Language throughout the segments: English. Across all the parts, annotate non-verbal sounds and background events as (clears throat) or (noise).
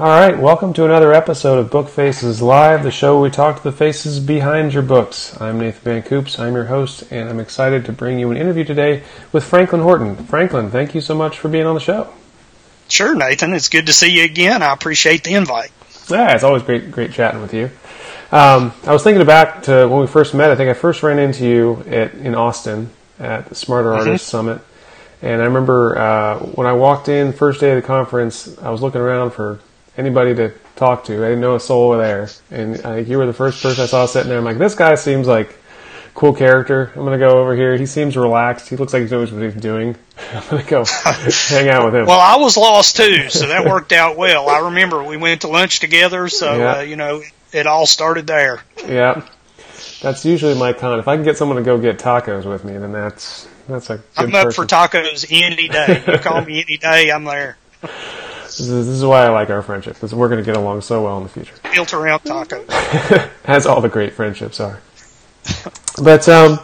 All right, welcome to another episode of Book Faces Live, the show where we talk to the faces behind your books. I'm Nathan Van Coops, I'm your host, and I'm excited to bring you an interview today with Franklin Horton. Franklin, thank you so much for being on the show. Sure, Nathan. It's good to see you again. I appreciate the invite. Yeah, it's always great, great chatting with you. Um, I was thinking back to when we first met. I think I first ran into you at, in Austin at the Smarter mm-hmm. Artist Summit, and I remember uh, when I walked in first day of the conference, I was looking around for anybody to talk to. I didn't know a soul there, and I you were the first person I saw sitting there. I'm like, this guy seems like cool character. I'm gonna go over here. He seems relaxed. He looks like he knows what he's doing. (laughs) I'm gonna go (laughs) hang out with him. Well, I was lost too, so that worked out well. I remember we went to lunch together, so yeah. uh, you know it all started there. Yeah, that's usually my con. If I can get someone to go get tacos with me, then that's that's a. I'm up person. for tacos any day. You call me any day, I'm there. (laughs) This is, this is why I like our friendship because we're going to get along so well in the future. (laughs) Built around tacos, (laughs) as all the great friendships are. (laughs) but um,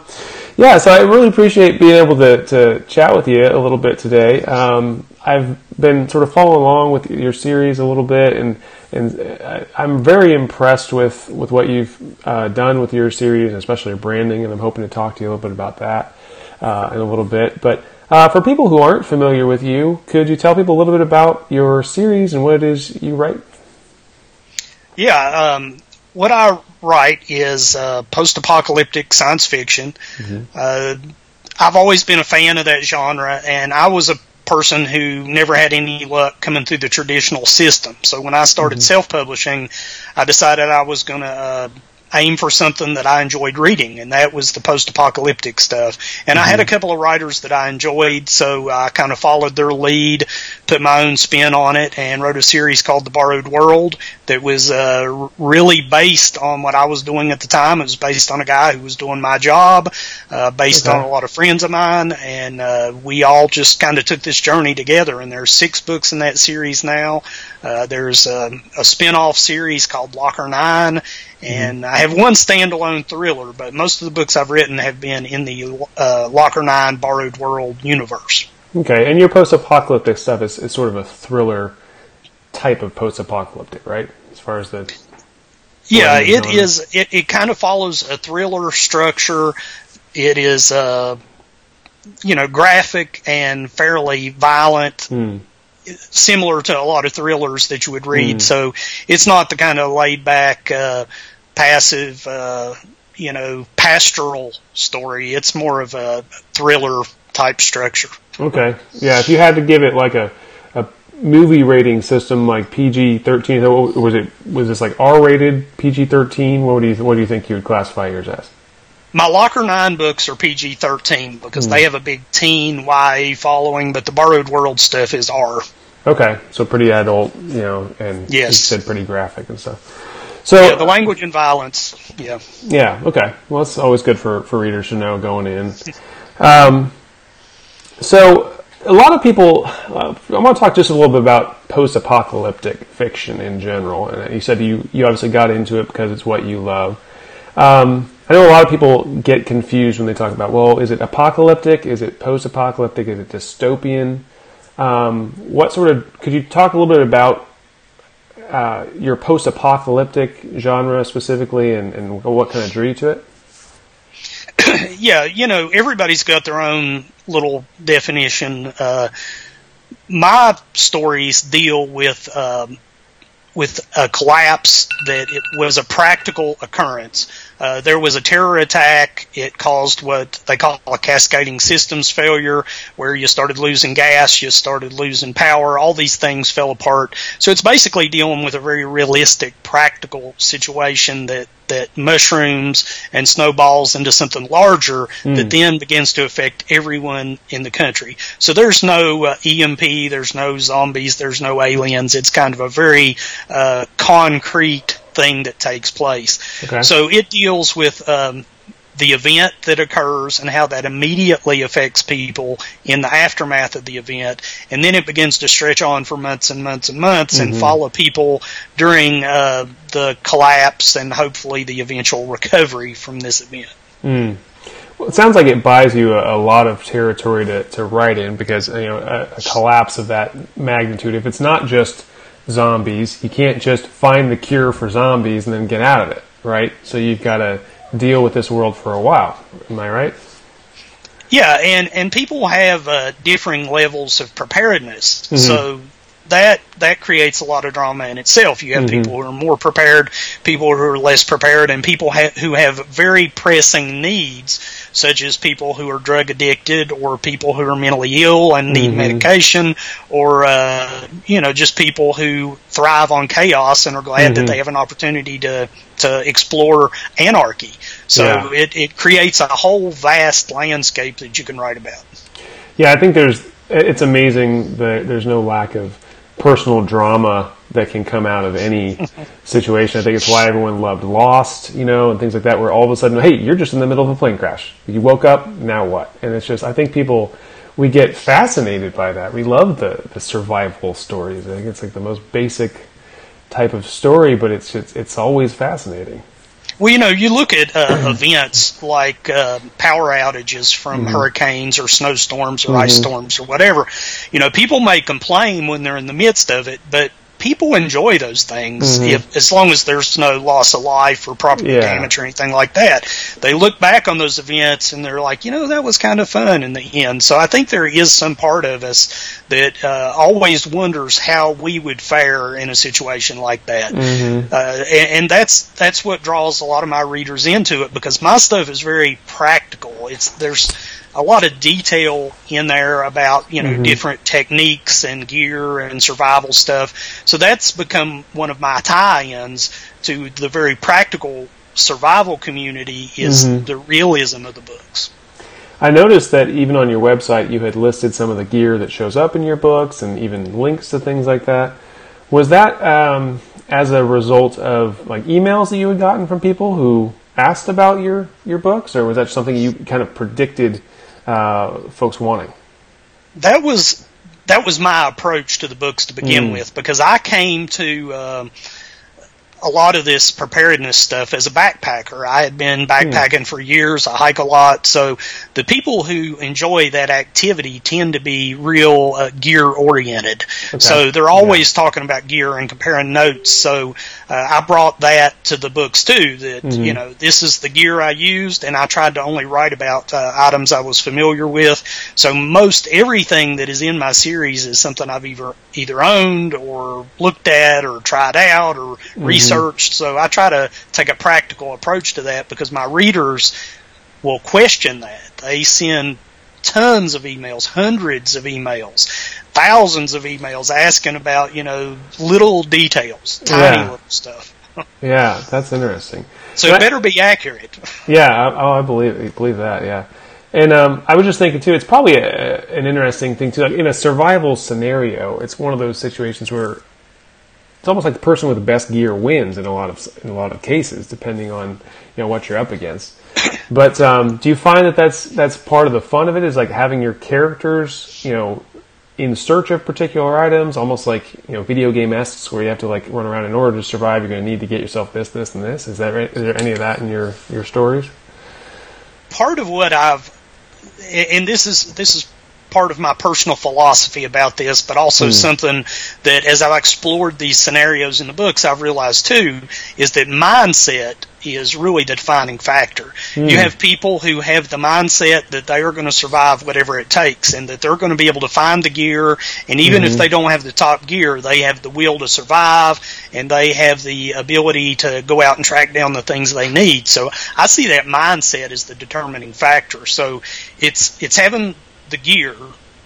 yeah, so I really appreciate being able to, to chat with you a little bit today. Um, I've been sort of following along with your series a little bit, and and I'm very impressed with, with what you've uh, done with your series, especially your branding. And I'm hoping to talk to you a little bit about that uh, in a little bit. But uh, for people who aren't familiar with you, could you tell people a little bit about your series and what it is you write? Yeah, um, what I write is uh, post-apocalyptic science fiction. Mm-hmm. Uh, I've always been a fan of that genre, and I was a person who never had any luck coming through the traditional system. So when I started mm-hmm. self-publishing, I decided I was going to uh, aim for something that I enjoyed reading, and that was the post-apocalyptic stuff. And mm-hmm. I had a mm-hmm. couple of writers that I enjoyed, so I kind of followed their lead, put my own spin on it, and wrote a series called The Borrowed World that was uh, really based on what I was doing at the time. It was based on a guy who was doing my job, uh, based okay. on a lot of friends of mine, and uh, we all just kind of took this journey together. And there's six books in that series now. Uh, there's um, a spin-off series called Locker Nine, and mm-hmm. I have one standalone thriller, but most of the books I've written have been in the uh, Locker Nine Borrowed World universe. Okay, and your post-apocalyptic stuff is, is sort of a thriller type of post-apocalyptic, right? As far as the yeah, it is. It, it kind of follows a thriller structure. It is, uh, you know, graphic and fairly violent. Mm similar to a lot of thrillers that you would read. Mm. So it's not the kind of laid back, uh, passive, uh, you know, pastoral story. It's more of a thriller type structure. Okay. Yeah. If you had to give it like a, a movie rating system like PG thirteen, was it was this like R rated PG thirteen? What do you what do you think you would classify yours as? My Locker Nine books are PG thirteen because mm. they have a big teen YA following, but the Borrowed World stuff is R. Okay, so pretty adult, you know, and yes. you said pretty graphic and stuff. So yeah, the language and violence, yeah. Yeah. Okay. Well, it's always good for for readers to know going in. Um, so a lot of people. Uh, I want to talk just a little bit about post-apocalyptic fiction in general. And you said you you obviously got into it because it's what you love. Um, I know a lot of people get confused when they talk about, well, is it apocalyptic? Is it post-apocalyptic? Is it dystopian? Um, what sort of could you talk a little bit about uh, your post-apocalyptic genre specifically, and, and what kind of drew you to it? (clears throat) yeah, you know, everybody's got their own little definition. Uh, my stories deal with um, with a collapse that it was a practical occurrence. Uh, there was a terror attack. It caused what they call a cascading systems failure, where you started losing gas, you started losing power, all these things fell apart. So it's basically dealing with a very realistic, practical situation that, that mushrooms and snowballs into something larger mm. that then begins to affect everyone in the country. So there's no uh, EMP, there's no zombies, there's no aliens. It's kind of a very uh, concrete thing that takes place. Okay. So it deals with um, the event that occurs and how that immediately affects people in the aftermath of the event, and then it begins to stretch on for months and months and months mm-hmm. and follow people during uh, the collapse and hopefully the eventual recovery from this event. Mm. Well, it sounds like it buys you a, a, lot of territory to, to write in because you know a, a collapse of that magnitude. If it's not just zombies. You can't just find the cure for zombies and then get out of it, right? So you've got to deal with this world for a while. Am I right? Yeah, and and people have uh, differing levels of preparedness. Mm-hmm. So that that creates a lot of drama in itself. You have mm-hmm. people who are more prepared, people who are less prepared, and people ha- who have very pressing needs, such as people who are drug addicted or people who are mentally ill and need mm-hmm. medication, or uh, you know just people who thrive on chaos and are glad mm-hmm. that they have an opportunity to to explore anarchy. So yeah. it it creates a whole vast landscape that you can write about. Yeah, I think there's it's amazing that there's no lack of personal drama that can come out of any (laughs) situation. I think it's why everyone loved Lost, you know, and things like that, where all of a sudden, hey, you're just in the middle of a plane crash. You woke up, now what? And it's just, I think people, we get fascinated by that. We love the, the survival stories. I think it's like the most basic type of story, but it's, it's, it's always fascinating. Well, you know, you look at uh, (clears throat) events like uh, power outages from mm-hmm. hurricanes or snowstorms or mm-hmm. ice storms or whatever. You know, people may complain when they're in the midst of it, but people enjoy those things mm-hmm. if as long as there's no loss of life or property yeah. damage or anything like that. They look back on those events and they're like, you know, that was kind of fun in the end. So I think there is some part of us that uh, always wonders how we would fare in a situation like that, mm-hmm. uh, and, and that's that's what draws a lot of my readers into it because my stuff is very practical. It's there's a lot of detail in there about you know mm-hmm. different techniques and gear and survival stuff. So that's become one of my tie-ins to the very practical survival community is mm-hmm. the realism of the books. I noticed that even on your website you had listed some of the gear that shows up in your books and even links to things like that. Was that um, as a result of like emails that you had gotten from people who asked about your your books, or was that something you kind of predicted uh, folks wanting? That was that was my approach to the books to begin mm. with because I came to um, a lot of this preparedness stuff as a backpacker. I had been backpacking mm. for years. I hike a lot. So the people who enjoy that activity tend to be real uh, gear oriented. Okay. So they're always yeah. talking about gear and comparing notes. So uh, I brought that to the books too. That mm-hmm. you know this is the gear I used, and I tried to only write about uh, items I was familiar with. So most everything that is in my series is something I've either either owned or looked at or tried out or mm-hmm. researched. So I try to take a practical approach to that because my readers will question that. They send tons of emails, hundreds of emails, thousands of emails asking about, you know, little details, tiny yeah. little stuff. (laughs) yeah, that's interesting. So it better be accurate. (laughs) Yeah, I, oh, I believe believe that. Yeah, and um, I was just thinking too. It's probably a, an interesting thing too. Like in a survival scenario, it's one of those situations where it's almost like the person with the best gear wins in a lot of in a lot of cases, depending on you know what you're up against. But um, do you find that that's that's part of the fun of it? Is like having your characters, you know, in search of particular items, almost like you know video game esque, where you have to like run around in order to survive. You're going to need to get yourself this, this, and this. Is that right? Is there any of that in your your stories? Part of what I've, and this is this is part of my personal philosophy about this, but also mm. something that as I've explored these scenarios in the books, I've realized too, is that mindset is really the defining factor. Mm. You have people who have the mindset that they are going to survive whatever it takes and that they're going to be able to find the gear. And even mm-hmm. if they don't have the top gear, they have the will to survive and they have the ability to go out and track down the things they need. So I see that mindset as the determining factor. So it's, it's having the gear,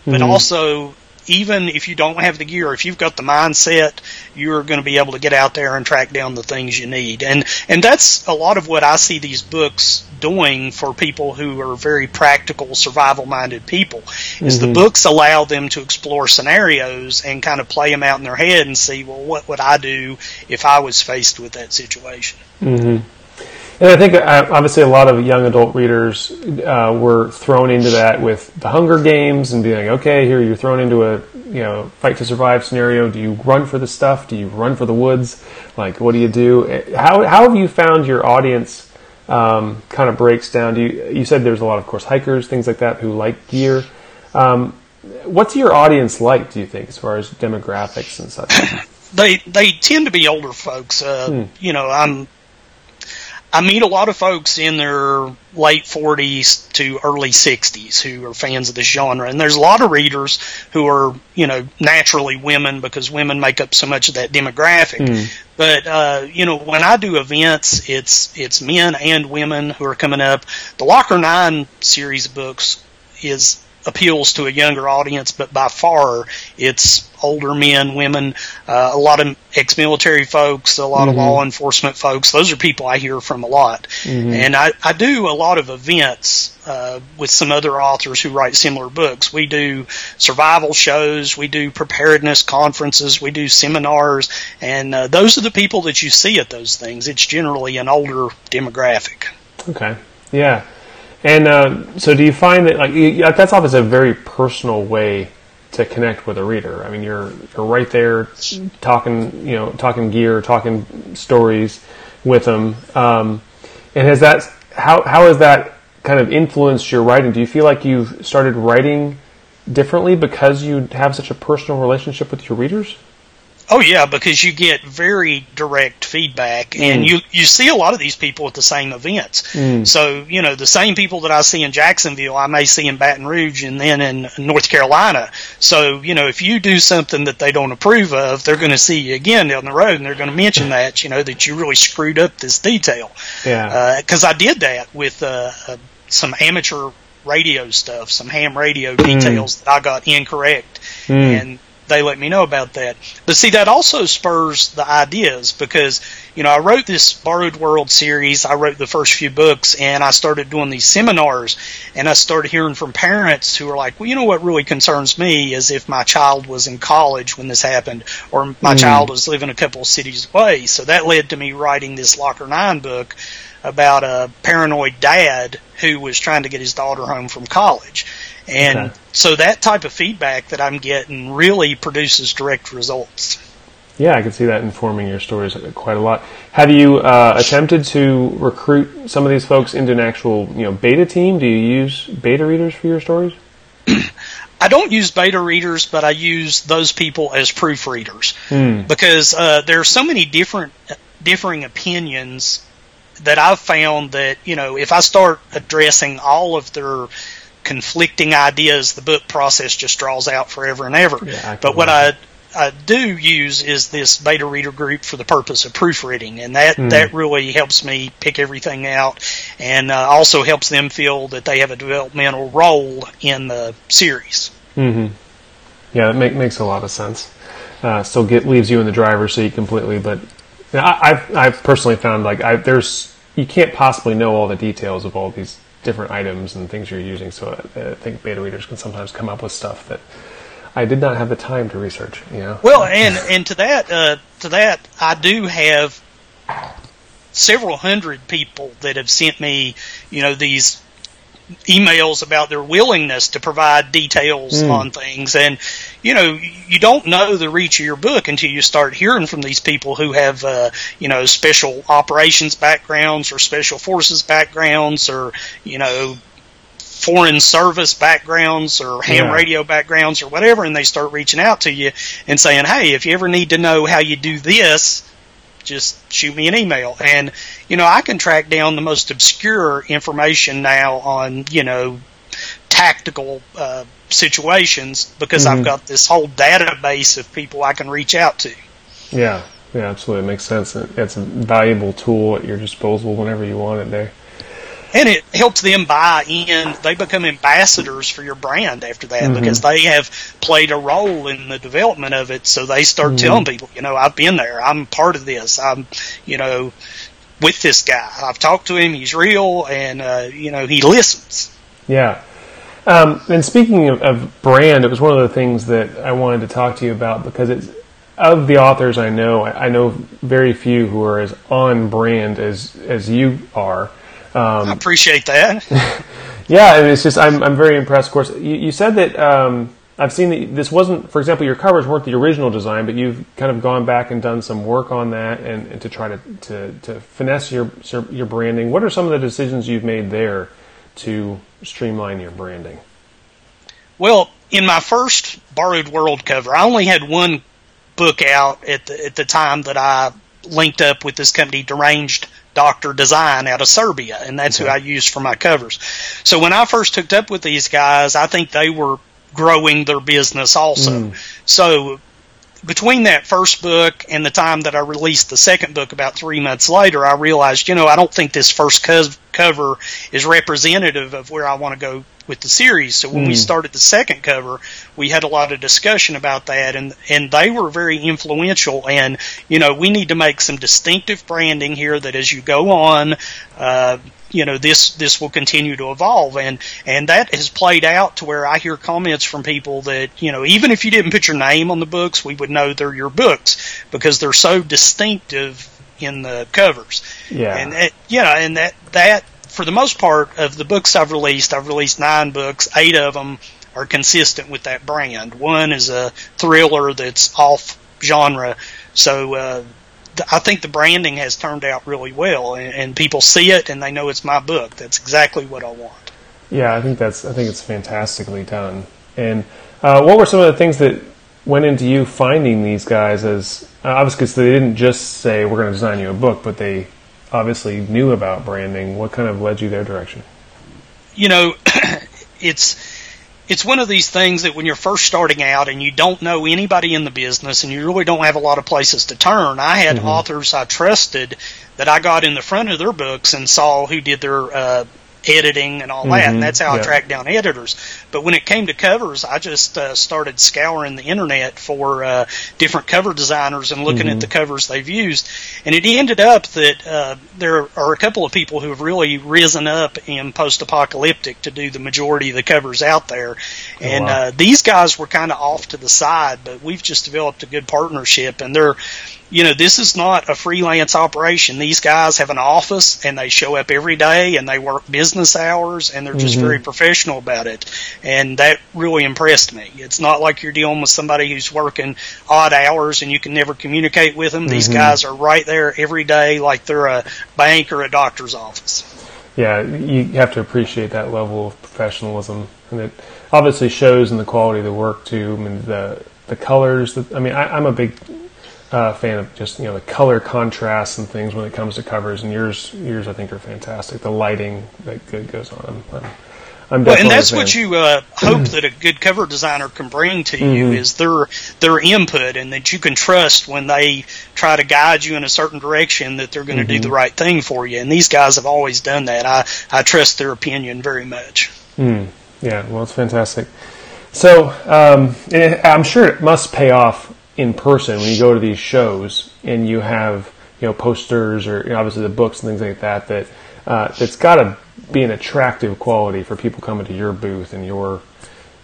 but mm-hmm. also even if you don't have the gear, if you've got the mindset, you're going to be able to get out there and track down the things you need. And and that's a lot of what I see these books doing for people who are very practical, survival-minded people. Is mm-hmm. the books allow them to explore scenarios and kind of play them out in their head and see, well, what would I do if I was faced with that situation? Mm-hmm. And I think uh, obviously a lot of young adult readers uh, were thrown into that with the Hunger Games and being like, okay, here you're thrown into a you know fight to survive scenario. Do you run for the stuff? Do you run for the woods? Like, what do you do? How how have you found your audience? Um, kind of breaks down. Do you you said there's a lot of course hikers, things like that, who like gear. Um, what's your audience like? Do you think, as far as demographics and such? they they tend to be older folks. Uh, hmm. You know, I'm I meet a lot of folks in their late 40s to early 60s who are fans of this genre, and there's a lot of readers who are, you know, naturally women because women make up so much of that demographic. Mm. But uh, you know, when I do events, it's it's men and women who are coming up. The Locker Nine series of books is appeals to a younger audience, but by far it's older men, women, uh, a lot of ex-military folks, a lot mm-hmm. of law enforcement folks. Those are people I hear from a lot. Mm-hmm. And I, I do a lot of events uh, with some other authors who write similar books. We do survival shows, we do preparedness conferences, we do seminars, and uh, those are the people that you see at those things. It's generally an older demographic. Okay. Yeah. And uh, so, do you find that like that's often a very personal way to connect with a reader? I mean, you're you're right there talking, you know, talking gear, talking stories with them. Um, and has that how how has that kind of influenced your writing? Do you feel like you've started writing differently because you have such a personal relationship with your readers? Oh yeah, because you get very direct feedback, and mm. you you see a lot of these people at the same events. Mm. So you know the same people that I see in Jacksonville, I may see in Baton Rouge, and then in North Carolina. So you know if you do something that they don't approve of, they're going to see you again down the road, and they're going to mention that you know that you really screwed up this detail. Yeah. Because uh, I did that with uh, uh, some amateur radio stuff, some ham radio mm. details mm. that I got incorrect, mm. and they let me know about that. But see, that also spurs the ideas because, you know, I wrote this Borrowed World series. I wrote the first few books and I started doing these seminars and I started hearing from parents who are like, well, you know what really concerns me is if my child was in college when this happened or my mm. child was living a couple of cities away. So that led to me writing this Locker 9 book about a paranoid dad who was trying to get his daughter home from college. And okay. so that type of feedback that I'm getting really produces direct results. Yeah, I can see that informing your stories quite a lot. Have you uh, attempted to recruit some of these folks into an actual, you know, beta team? Do you use beta readers for your stories? (clears throat) I don't use beta readers, but I use those people as proofreaders mm. because uh, there are so many different differing opinions that I've found that you know if I start addressing all of their conflicting ideas, the book process just draws out forever and ever. Yeah, but what I I do use is this beta reader group for the purpose of proofreading, and that mm. that really helps me pick everything out, and uh, also helps them feel that they have a developmental role in the series. Mm-hmm. Yeah, that make, makes a lot of sense. Uh, still get leaves you in the driver's seat completely, but I, have I've personally found like I, there's you can't possibly know all the details of all these different items and things you're using. So I, I think beta readers can sometimes come up with stuff that I did not have the time to research. You know. Well, and and to that uh, to that, I do have several hundred people that have sent me, you know, these emails about their willingness to provide details mm. on things. And, you know, you don't know the reach of your book until you start hearing from these people who have, uh, you know, special operations backgrounds or special forces backgrounds or, you know, foreign service backgrounds or ham yeah. radio backgrounds or whatever, and they start reaching out to you and saying, "Hey, if you ever need to know how you do this, just shoot me an email. And, you know, I can track down the most obscure information now on, you know, tactical uh, situations because mm-hmm. I've got this whole database of people I can reach out to. Yeah, yeah, absolutely. It makes sense. It's a valuable tool at your disposal whenever you want it there and it helps them buy in. They become ambassadors for your brand after that mm-hmm. because they have played a role in the development of it. So they start mm-hmm. telling people, you know, I've been there. I'm part of this. I'm, you know, with this guy. I've talked to him. He's real, and uh, you know, he listens. Yeah. Um, and speaking of, of brand, it was one of the things that I wanted to talk to you about because it's of the authors I know, I know very few who are as on brand as as you are. Um, I appreciate that. (laughs) yeah, and it's just I'm I'm very impressed. Of course, you, you said that um, I've seen that this wasn't, for example, your covers weren't the original design, but you've kind of gone back and done some work on that and, and to try to, to to finesse your your branding. What are some of the decisions you've made there to streamline your branding? Well, in my first Borrowed World cover, I only had one book out at the, at the time that I linked up with this company, Deranged Doctor Design out of Serbia, and that's okay. who I used for my covers. So when I first hooked up with these guys, I think they were growing their business also. Mm. So between that first book and the time that I released the second book about three months later, I realized, you know, I don't think this first co- cover is representative of where I want to go with the series. So when mm. we hmm. started the second cover, we had a lot of discussion about that and, and they were very influential and, you know, we need to make some distinctive branding here that as you go on, uh, you know this this will continue to evolve and and that has played out to where I hear comments from people that you know even if you didn't put your name on the books we would know they're your books because they're so distinctive in the covers yeah and that, you know and that that for the most part of the books I've released I've released nine books eight of them are consistent with that brand one is a thriller that's off genre so uh, I think the branding has turned out really well, and, and, people see it and they know it's my book. That's exactly what I want. Yeah, I think that's I think it's fantastically done. And uh, what were some of the things that went into you finding these guys? As uh, obviously, because they didn't just say we're going to design you a book, but they obviously knew about branding. What kind of led you their direction? You know, (clears throat) it's it's one of these things that when you're first starting out and you don't know anybody in the business and you really don't have a lot of places to turn, I had mm-hmm. authors I trusted that I got in the front of their books and saw who did their uh, editing and all mm-hmm. that, and mm-hmm. that's how yeah. I tracked down editors. But when it came to covers, I just uh, started scouring the internet for uh, different cover designers and looking mm-hmm. at the covers they've used. And it ended up that uh, there are a couple of people who have really risen up in post-apocalyptic to do the majority of the covers out there. Oh, and wow. uh, these guys were kind of off to the side, but we've just developed a good partnership, and they're you know, this is not a freelance operation. These guys have an office and they show up every day and they work business hours and they're just mm-hmm. very professional about it. And that really impressed me. It's not like you're dealing with somebody who's working odd hours and you can never communicate with them. Mm-hmm. These guys are right there every day like they're a bank or a doctor's office. Yeah, you have to appreciate that level of professionalism. And it obviously shows in the quality of the work too. I mean, the, the colors, the, I mean, I, I'm a big uh, fan of just you know the color contrasts and things when it comes to covers. And yours, yours I think are fantastic. The lighting that goes on. I'm, I'm, well, and that's what you uh, hope that a good cover designer can bring to you mm-hmm. is their their input, and that you can trust when they try to guide you in a certain direction that they're going to mm-hmm. do the right thing for you. And these guys have always done that. I I trust their opinion very much. Mm. Yeah, well, it's fantastic. So um, I'm sure it must pay off in person when you go to these shows and you have you know posters or you know, obviously the books and things like that that uh, that's got to be an attractive quality for people coming to your booth and your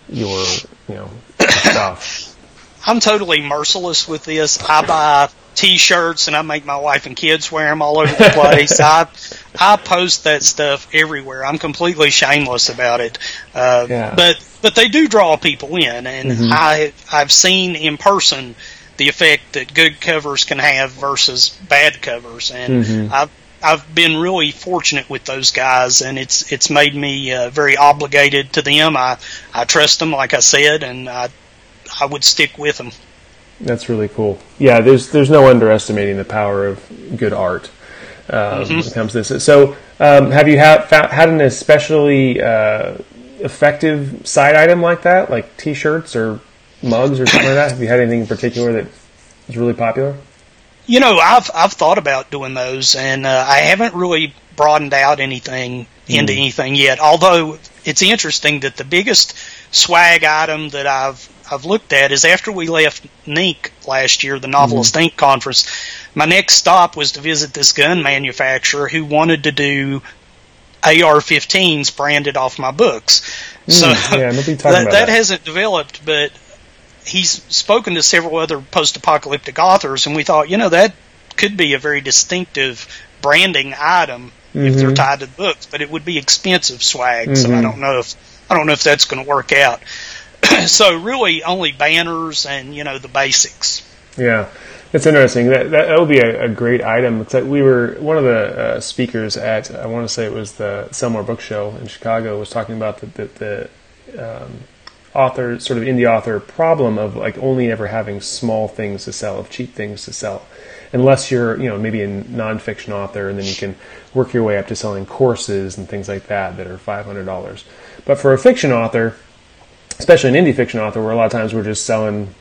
your you know stuff. I'm totally merciless with this. I buy T-shirts and I make my wife and kids wear them all over the place. (laughs) I I post that stuff everywhere. I'm completely shameless about it. Uh, yeah. But but they do draw people in, and mm-hmm. I I've seen in person the effect that good covers can have versus bad covers, and mm-hmm. I've I've been really fortunate with those guys, and it's it's made me uh, very obligated to them. I I trust them, like I said, and I I would stick with them. That's really cool. Yeah, there's there's no underestimating the power of good art um, mm-hmm. when it comes to this. So, um, have you had had an especially uh, effective side item like that, like T-shirts or mugs or something like that? Have you had anything in particular that is really popular? You know, I've I've thought about doing those, and uh, I haven't really broadened out anything into mm. anything yet. Although it's interesting that the biggest swag item that I've I've looked at is after we left NINC last year, the Novelist mm-hmm. Inc. conference. My next stop was to visit this gun manufacturer who wanted to do AR-15s branded off my books. Mm, so yeah, (laughs) that, that, that hasn't developed, but he's spoken to several other post-apocalyptic authors, and we thought, you know, that could be a very distinctive branding item mm-hmm. if they're mm-hmm. tied to the books, but it would be expensive swag. Mm-hmm. So I mm-hmm. don't know if I don't know if that's going to work out. (clears throat) so really, only banners and you know the basics. Yeah. It's interesting. That that, would be a, a, great item. Because we were one of the uh, speakers at I want to say it was the Sell More Book Show in Chicago was talking about the the, the um, author, sort of indie author problem of like only ever having small things to sell, of cheap things to sell. Unless you're, you know, maybe a nonfiction author, and then you can work your way up to selling courses and things like that that are five hundred dollars. But for a fiction author, especially an indie fiction author, where a lot of times we're just selling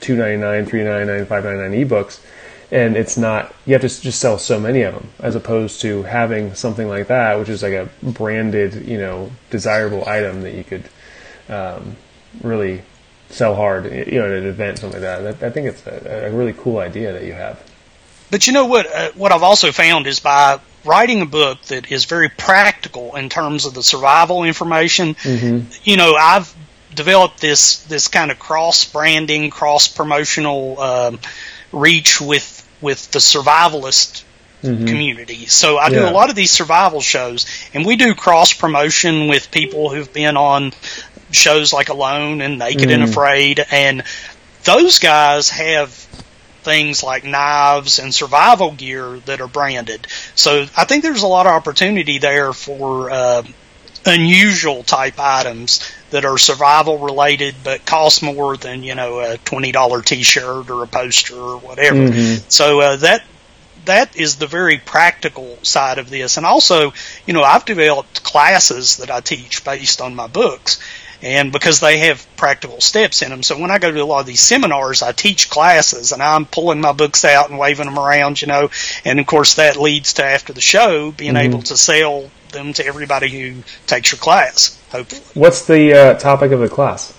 two ninety nine, three ninety nine, five ninety nine ebooks, and it's not you have to just sell so many of them as opposed to having something like that, which is like a branded, you know, desirable item that you could um, really sell hard, you know, at an event, something like that. I think it's a, a really cool idea that you have. But you know what? Uh, what I've also found is by writing a book that is very practical in terms of the survival information. Mm-hmm. You know, I've developed this this kind of cross branding, cross promotional um, reach with with the survivalist mm-hmm. community. So I do a lot of these survival shows, and we do cross promotion with people who've been on shows like Alone and Naked mm. and Afraid, and those guys have things like knives and survival gear that are branded. So I think there's a lot of opportunity there for uh, unusual type items that are survival related but cost more than you know a twenty dollar T-shirt or a poster or whatever. Mm-hmm. So uh, that that is the very practical side of this. And also, you know, I've developed classes that I teach based on my books and because they have practical steps in them. So when I go to a lot of these seminars, I teach classes and I'm pulling my books out and waving them around, you know, and of course that leads to after the show being mm-hmm. able to sell them to everybody who takes your class, hopefully. What's the uh, topic of the class?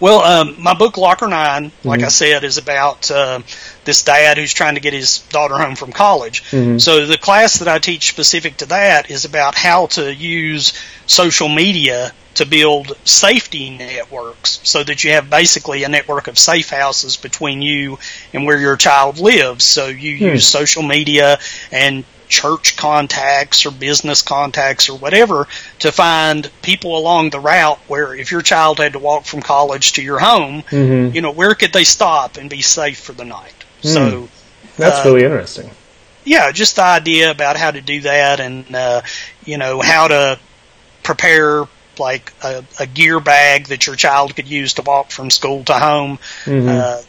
Well, um, my book Locker 9 like mm-hmm. I said, is about uh, this dad who's trying to get his daughter home from college. Mm-hmm. So the class that I teach specific to that is about how to use social media to build safety networks so that you have basically a network of safe houses between you and where your child lives. So you hmm. use social media and church contacts or business contacts or whatever to find people along the route where if your child had to walk from college to your home, mm-hmm. you know, where could they stop and be safe for the night? Mm. So that's uh, really interesting. Yeah, just the idea about how to do that and, uh, you know, how to prepare like a, a, gear bag that your child could use to walk from school to home. Mm-hmm. Uh,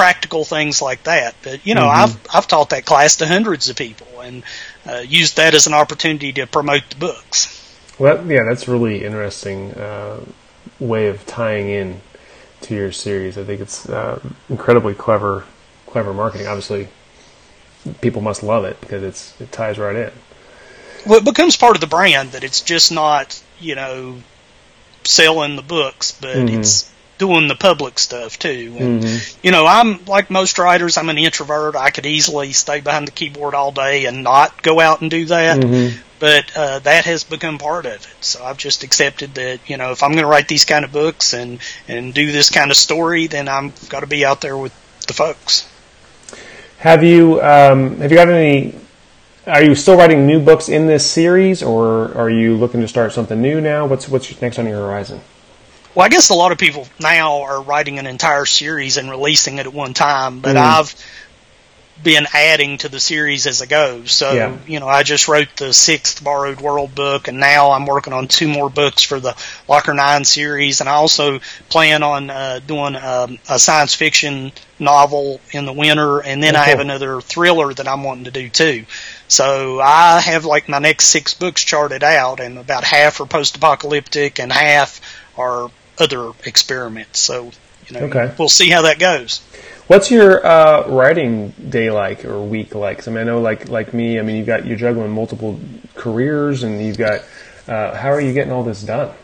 practical things like that. But you know, mm-hmm. I've I've taught that class to hundreds of people and uh, used that as an opportunity to promote the books. Well, yeah, that's really interesting uh, way of tying in to your series. I think it's uh, incredibly clever, clever marketing. Obviously, people must love it because it's it ties right in. Well, it becomes part of the brand that it's just not you know selling the books, but mm-hmm. it's doing the public stuff too. And, mm-hmm. you know, I'm like most writers, I'm an introvert. I could easily stay behind the keyboard all day and not go out and do that. Mm-hmm. But uh, that has become part of it. So I've just accepted that, you know, if I'm going to write these kind of books and, and do this kind of story, then I've got to be out there with the folks. Have you um, have you got any are you still writing new books in this series, or are you looking to start something new now? What's what's next on your horizon? Well, I guess a lot of people now are writing an entire series and releasing it at one time, but mm. I've been adding to the series as I go. So, yeah. you know, I just wrote the sixth Borrowed World book, and now I'm working on two more books for the Locker Nine series, and I also plan on uh, doing um, a science fiction novel in the winter, and then okay. I have another thriller that I'm wanting to do too. So I have like my next six books charted out, and about half are post-apocalyptic, and half are other experiments. So you know, okay. we'll see how that goes. What's your uh, writing day like or week like? I mean, I know like like me. I mean, you've got you're juggling multiple careers, and you've got. Uh, how are you getting all this done?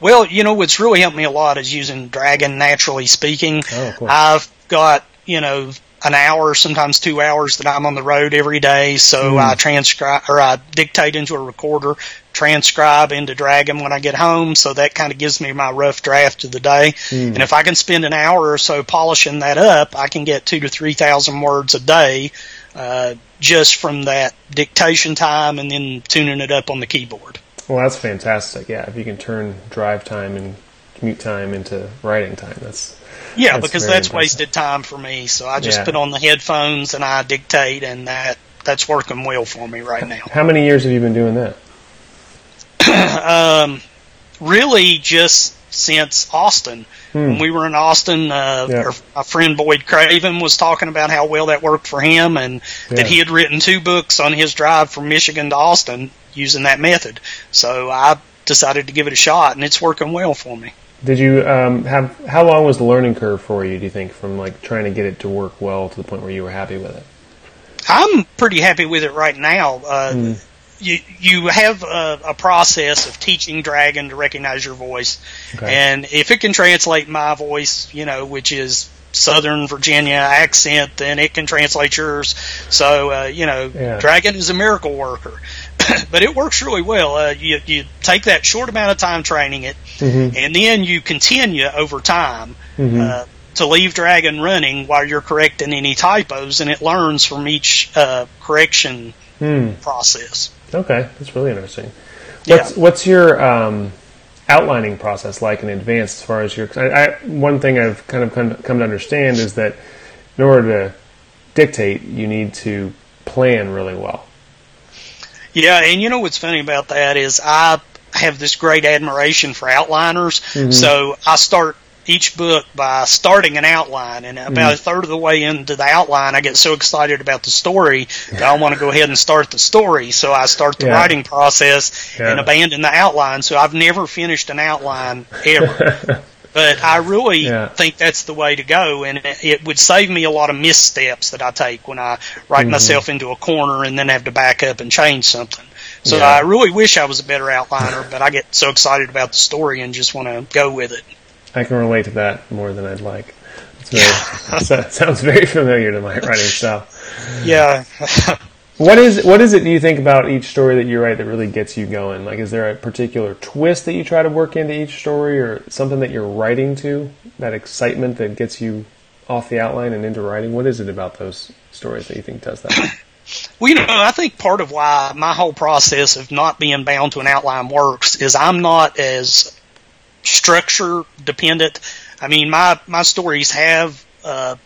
Well, you know, what's really helped me a lot is using Dragon Naturally Speaking. Oh, I've got you know an hour, sometimes two hours that I'm on the road every day. So mm. I transcribe or I dictate into a recorder, transcribe into Dragon when I get home. So that kind of gives me my rough draft of the day. Mm. And if I can spend an hour or so polishing that up, I can get two to three thousand words a day, uh, just from that dictation time and then tuning it up on the keyboard. Well, that's fantastic. Yeah, if you can turn drive time and commute time into writing time, that's yeah, that's because that's wasted time for me. So I just yeah. put on the headphones and I dictate, and that that's working well for me right now. How many years have you been doing that? (clears throat) um, really, just since Austin. When we were in Austin, uh, Yeah. our, my friend Boyd Craven was talking about how well that worked for him, and Yeah. that he had written two books on his drive from Michigan to Austin using that method. So I decided to give it a shot, and it's working well for me. Did you um, have how long was the learning curve for you? Do you think from like trying to get it to work well to the point where you were happy with it? I'm pretty happy with it right now. Uh, Hmm. You you have a, a process of teaching Dragon to recognize your voice, Okay. and if it can translate my voice, you know, which is Southern Virginia accent, then it can translate yours. So uh, you know, Yeah. Dragon is a miracle worker, (coughs) but it works really well. Uh, you you take that short amount of time training it, Mm-hmm. and then you continue over time. Mhm. Uh, to leave Dragon running while you're correcting any typos, and it learns from each uh, correction Hmm. process. Okay, that's really interesting. Yeah. What's what's your um, outlining process like in advance as far as your? I, I, one thing I've kind of come, come to understand is that in order to dictate, you need to plan really well. Yeah, and you know what's funny about that is I have this great admiration for outliners. Mm-hmm. So I start each book by starting an outline, and about mm-hmm. a third of the way into the outline, I get so excited about the story that I want to go ahead and start the story. So I start the Yeah. writing process and abandon the outline. So I've never finished an outline ever. (laughs) But I really Yeah. think that's the way to go, and it, it would save me a lot of missteps that I take when I write Mm-hmm. myself into a corner and then have to back up and change something. So Yeah. I really wish I was a better outliner, but I get so excited about the story and just want to go with it. I can relate to that more than I'd like. It's very, (laughs) sounds very familiar to my writing style. Yeah. (laughs) What is what is it do you think about each story that you write that really gets you going? Like, is there a particular twist that you try to work into each story, or something that you're writing to that excitement that gets you off the outline and into writing? What is it about those stories that you think does that? (coughs) Well, you know, I think part of why my whole process of not being bound to an outline works is I'm not as structure dependent. I mean, my my stories have uh,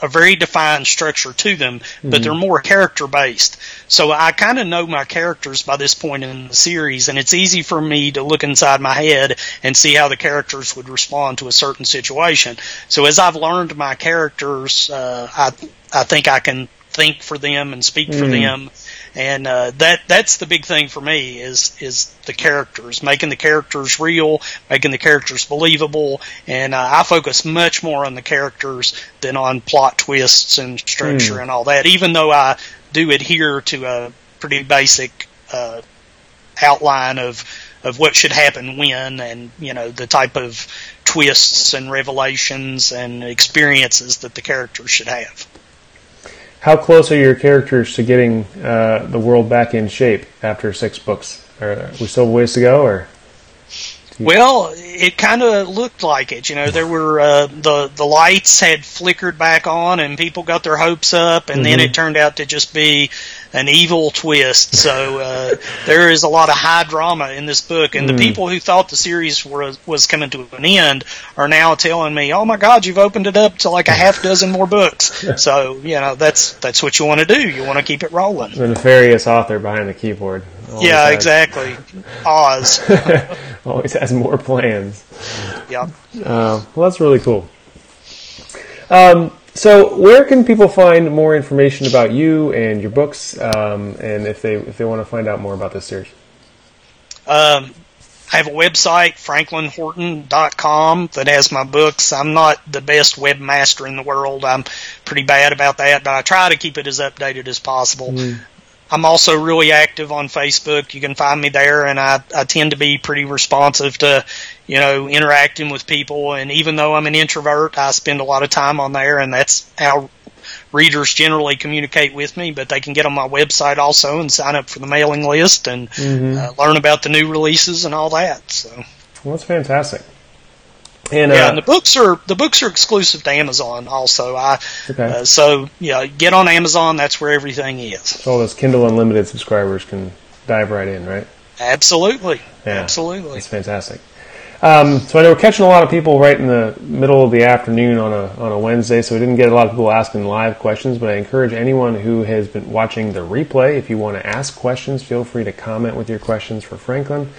a very defined structure to them, but they're more character based. So I kind of know my characters by this point in the series, and it's easy for me to look inside my head and see how the characters would respond to a certain situation. So as I've learned my characters, uh, I I think I can think for them and speak for them and uh, that that's the big thing for me is is the characters, making the characters real, making the characters believable, and uh, I focus much more on the characters than on plot twists and structure and all that. Even though I do adhere to a pretty basic uh, outline of of what should happen when, and you know the type of twists and revelations and experiences that the characters should have. How close are your characters to getting uh, the world back in shape after six books? Are we still a ways to go, or Well, it kind of looked like it. You know, there were uh, the the lights had flickered back on, and people got their hopes up, and then it turned out to just be an evil twist. So uh, there is a lot of high drama in this book, and the people who thought the series was was coming to an end are now telling me, "Oh my God, you've opened it up to like a half dozen more books." (laughs) so you know, that's that's what you want to do. You want to keep it rolling. the nefarious author behind the keyboard? Yeah, has- exactly. (laughs) Oz. (laughs) Always has more plans. yeah. Uh, well, that's really cool. Um, so, where can people find more information about you and your books, um, and if they if they want to find out more about this series? Um, I have a website, franklinhorton.com, that has my books. I'm not the best webmaster in the world. I'm pretty bad about that, but I try to keep it as updated as possible. I'm also really active on Facebook. You can find me there, and I, I tend to be pretty responsive to, you know, interacting with people. And even though I'm an introvert, I spend a lot of time on there, and that's how readers generally communicate with me. But they can get on my website also and sign up for the mailing list and uh, learn about the new releases and all that. So Well, that's fantastic. And yeah, uh, and the books are the books are exclusive to Amazon also. I Okay. uh, so yeah, get on Amazon. That's where everything is. so all those Kindle Unlimited subscribers can dive right in, right? Absolutely, Yeah. absolutely. That's fantastic. Um, so I know we're catching a lot of people right in the middle of the afternoon on a on a Wednesday, so we didn't get a lot of people asking live questions. But I encourage anyone who has been watching the replay, if you want to ask questions, feel free to comment with your questions for Franklin.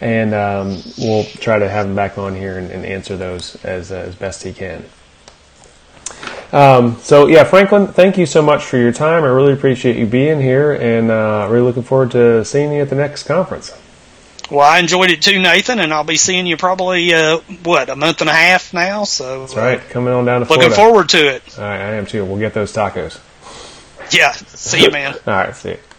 And um, we'll try to have him back on here and, and answer those as uh, as best he can. Um, so yeah, Franklin, thank you so much for your time. I really appreciate you being here, and uh, really looking forward to seeing you at the next conference. Well, I enjoyed it too, Nathan, and I'll be seeing you probably uh, what a month and a half now. So that's right, coming on down to Florida. Looking forward to it. All right, I am too. We'll get those tacos. Yeah, see you, man. (laughs) All right, see you.